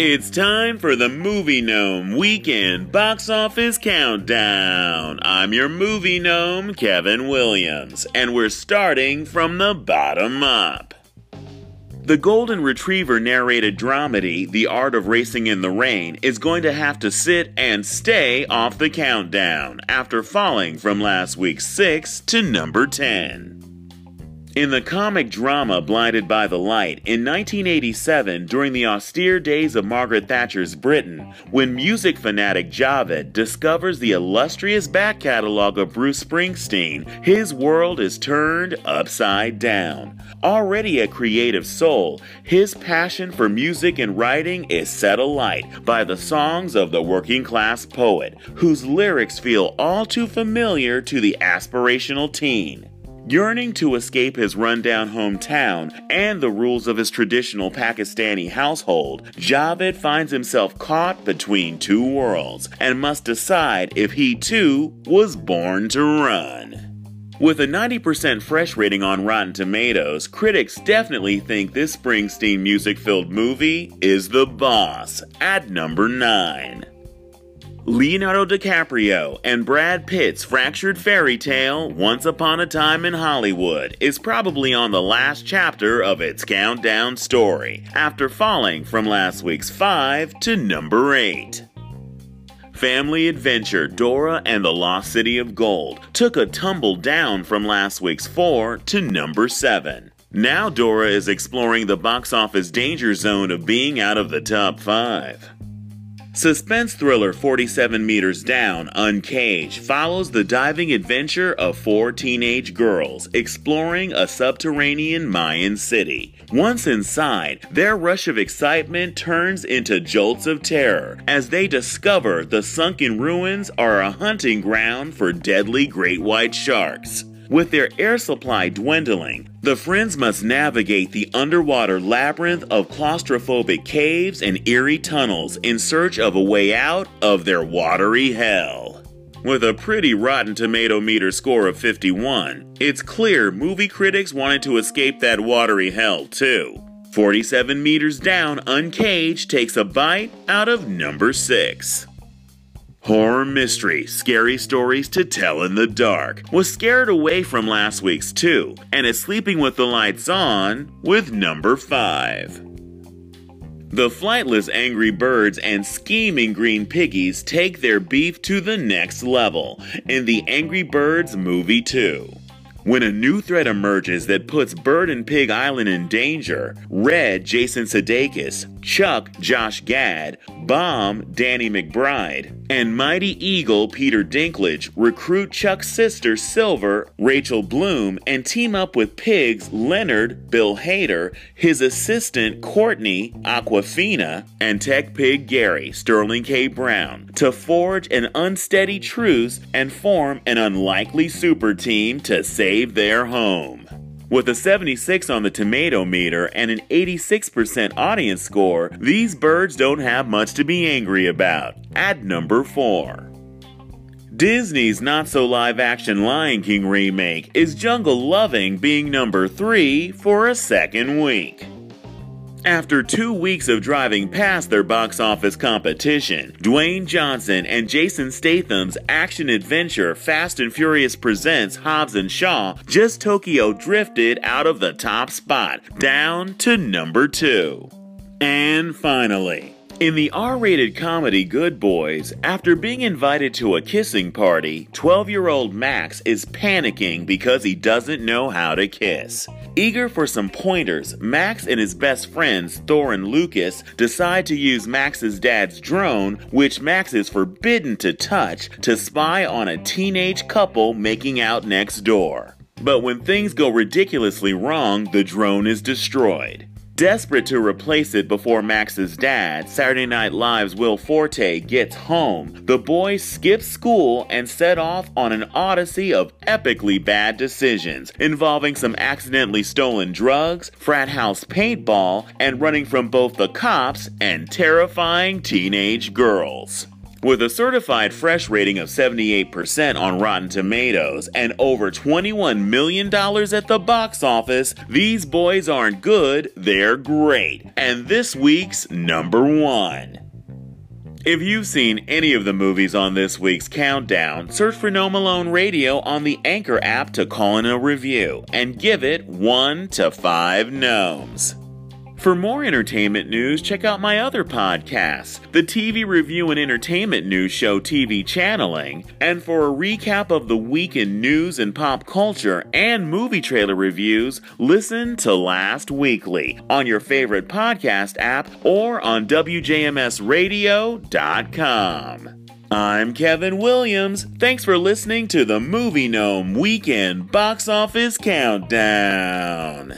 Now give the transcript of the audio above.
It's time for the Movie Gnome Weekend Box Office Countdown. I'm your movie gnome, Kevin Williams, and we're starting from the bottom up. The Golden Retriever narrated dramedy, The Art of Racing in the Rain, is going to have to sit and stay off the countdown after falling from last week's 6 to number 10. In the comic drama Blinded by the Light, in 1987, during the austere days of Margaret Thatcher's Britain, when music fanatic Javed discovers the illustrious back catalog of Bruce Springsteen, his world is turned upside down. Already a creative soul, his passion for music and writing is set alight by the songs of the working class poet, whose lyrics feel all too familiar to the aspirational teen. Yearning to escape his rundown hometown and the rules of his traditional Pakistani household, Javed finds himself caught between two worlds and must decide if he too was born to run. With a 90% fresh rating on Rotten Tomatoes, critics definitely think this Springsteen music filled movie is the boss at number 9. Leonardo DiCaprio and Brad Pitt's fractured fairy tale, Once Upon a Time in Hollywood, is probably on the last chapter of its countdown story, after falling from last week's 5 to number 8. Family Adventure Dora and the Lost City of Gold took a tumble down from last week's 4 to number 7. Now Dora is exploring the box office danger zone of being out of the top 5. Suspense thriller 47 Meters Down, Uncaged follows the diving adventure of four teenage girls exploring a subterranean Mayan city. Once inside, their rush of excitement turns into jolts of terror as they discover the sunken ruins are a hunting ground for deadly great white sharks. With their air supply dwindling, the friends must navigate the underwater labyrinth of claustrophobic caves and eerie tunnels in search of a way out of their watery hell. With a pretty Rotten Tomato meter score of 51, it's clear movie critics wanted to escape that watery hell too. 47 meters down, Uncaged takes a bite out of number 6. Horror Mystery Scary Stories to Tell in the Dark was scared away from last week's 2 and is sleeping with the lights on with number 5. The flightless angry birds and scheming green piggies take their beef to the next level in the Angry Birds Movie 2. When a new threat emerges that puts Bird and Pig Island in danger, Red Jason Sudeikis, Chuck Josh Gad, Bomb Danny McBride, and Mighty Eagle Peter Dinklage recruit Chuck's sister Silver, Rachel Bloom, and team up with Pigs Leonard, Bill Hader, his assistant Courtney Awkwafina, and Tech Pig Gary, Sterling K. Brown, to forge an unsteady truce and form an unlikely super team to save their home. With a 76 on the tomato meter and an 86% audience score, these birds don't have much to be angry about. At number 4. Disney's not so live action Lion King remake is Jungle Loving being number 3 for a second week. After two weeks of driving past their box office competition, Dwayne Johnson and Jason Statham's action adventure Fast and Furious Presents Hobbs and Shaw just Tokyo drifted out of the top spot, down to number two. And finally, in the R rated comedy Good Boys, after being invited to a kissing party, 12 year old Max is panicking because he doesn't know how to kiss. Eager for some pointers, Max and his best friends, Thor and Lucas, decide to use Max's dad's drone, which Max is forbidden to touch, to spy on a teenage couple making out next door. But when things go ridiculously wrong, the drone is destroyed. Desperate to replace it before Max's dad, Saturday Night Live's Will Forte, gets home, the boys skip school and set off on an odyssey of epically bad decisions involving some accidentally stolen drugs, frat house paintball, and running from both the cops and terrifying teenage girls. With a certified fresh rating of 78% on Rotten Tomatoes and over $21 million at the box office, these boys aren't good, they're great. And this week's number one. If you've seen any of the movies on this week's countdown, search for Gnome Alone Radio on the Anchor app to call in a review and give it 1 to 5 gnomes. For more entertainment news, check out my other podcasts, the TV Review and Entertainment News Show TV Channeling, and for a recap of the week in news and pop culture and movie trailer reviews, listen to Last Weekly on your favorite podcast app or on WJMSradio.com. I'm Kevin Williams. Thanks for listening to the Movie Gnome Weekend Box Office Countdown.